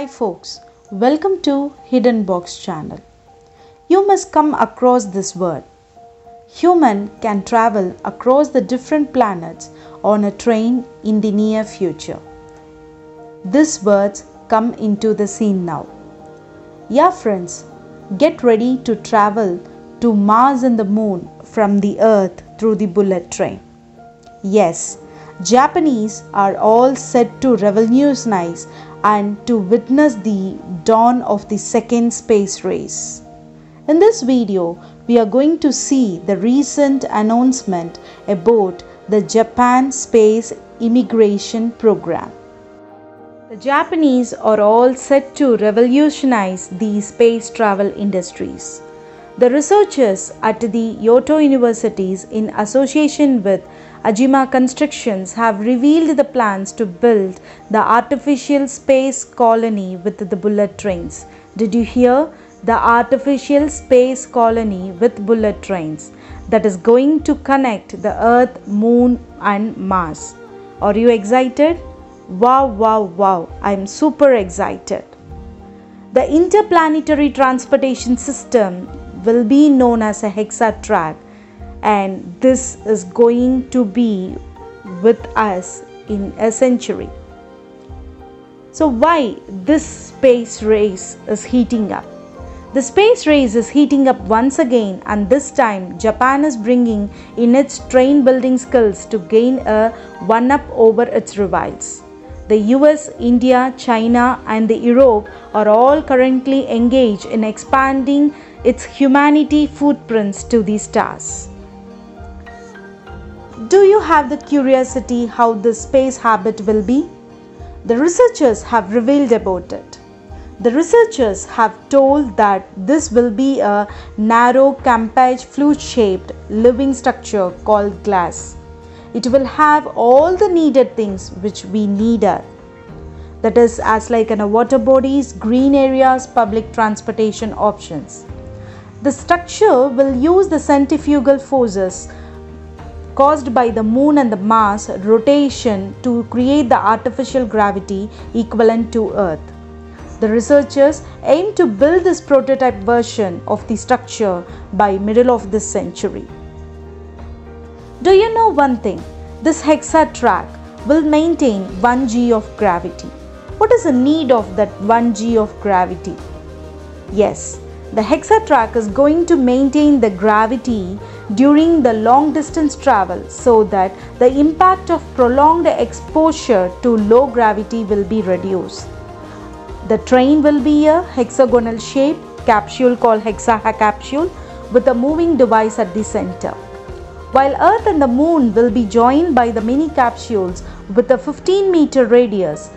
Hi folks, welcome to Hidden Box channel. You must come across this word. Human can travel across the different planets on a train in the near future. These words come into the scene now. Yeah friends, get ready to travel to Mars and the moon from the earth through the bullet train. Yes, Japanese are all set to revolutionize and to witness the dawn of the second space race. In this video, we are going to see the recent announcement about the Japan Space Immigration Program. The Japanese are all set to revolutionize the space travel industries. The researchers at the Kyoto universities in association with Kajima Constructions have revealed the plans to build the artificial space colony with the bullet trains. Did you hear? The artificial space colony with bullet trains that is going to connect the Earth, Moon, and Mars. Are you excited? Wow, wow, wow! I'm super excited. The interplanetary transportation system will be known as a hexatrack and this is going to be with us in a century. So, why this space race is heating up? The space race is heating up once again, and this time Japan is bringing in its train building skills to gain a one up over its rivals. The US, India, China, and the Europe are all currently engaged in expanding its humanity footprints to the stars. Do you have the curiosity how this space habit will be? The researchers have revealed about it. The researchers have told that this will be a narrow campage flute shaped living structure called glass. It will have all the needed things which we need that is as like in a water bodies, green areas, public transportation options. The structure will use the centrifugal forces caused by the moon and the Mars rotation to create the artificial gravity equivalent to Earth. The researchers aim to build this prototype version of the structure by middle of this century. Do you know one thing? This hexa track will maintain 1 g of gravity. What is the need of that 1 g of gravity? Yes, the hexa track is going to maintain the gravity during the long distance travel so that the impact of prolonged exposure to low gravity will be reduced. The train will be a hexagonal shaped capsule called hexa capsule with a moving device at the center. While Earth and the Moon will be joined by the mini capsules with a 15 meter radius,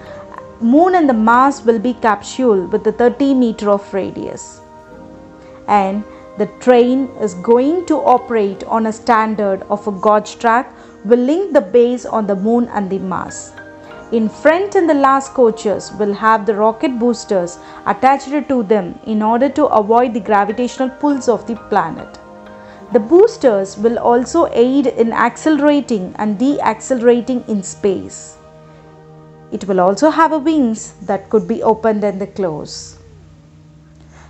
Moon and the Mars will be capsule with a 30 meter of radius. And the train is going to operate on a standard of a gauge track will link the base on the moon and the Mars. In front and the last coaches will have the rocket boosters attached to them in order to avoid the gravitational pulls of the planet. The boosters will also aid in accelerating and deaccelerating in space. It will also have a wings that could be opened and closed.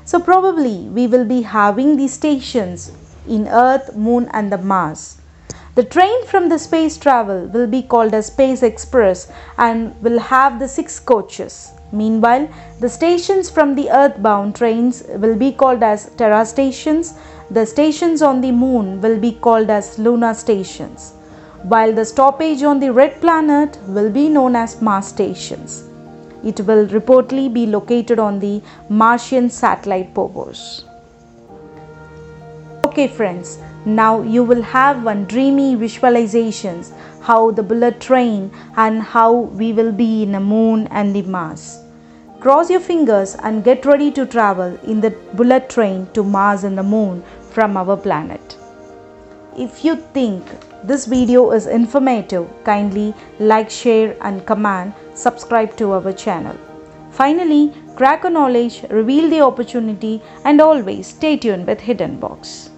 So probably we will be having these stations in Earth, Moon and the Mars. The train from the space travel will be called as Space Express and will have the six coaches. Meanwhile, the stations from the earthbound trains will be called as Terra stations. The stations on the moon will be called as Luna stations, while the stoppage on the red planet will be known as Mars stations. It will reportedly be located on the Martian satellite Phobos. Okay friends, now you will have one dreamy visualizations how the bullet train and how we will be in the moon and the Mars. Cross your fingers and get ready to travel in the bullet train to Mars and the moon from our planet. If you think this video is informative, kindly like, share and comment, subscribe to our channel. Finally, crack a knowledge, reveal the opportunity and always stay tuned with Hidden Box.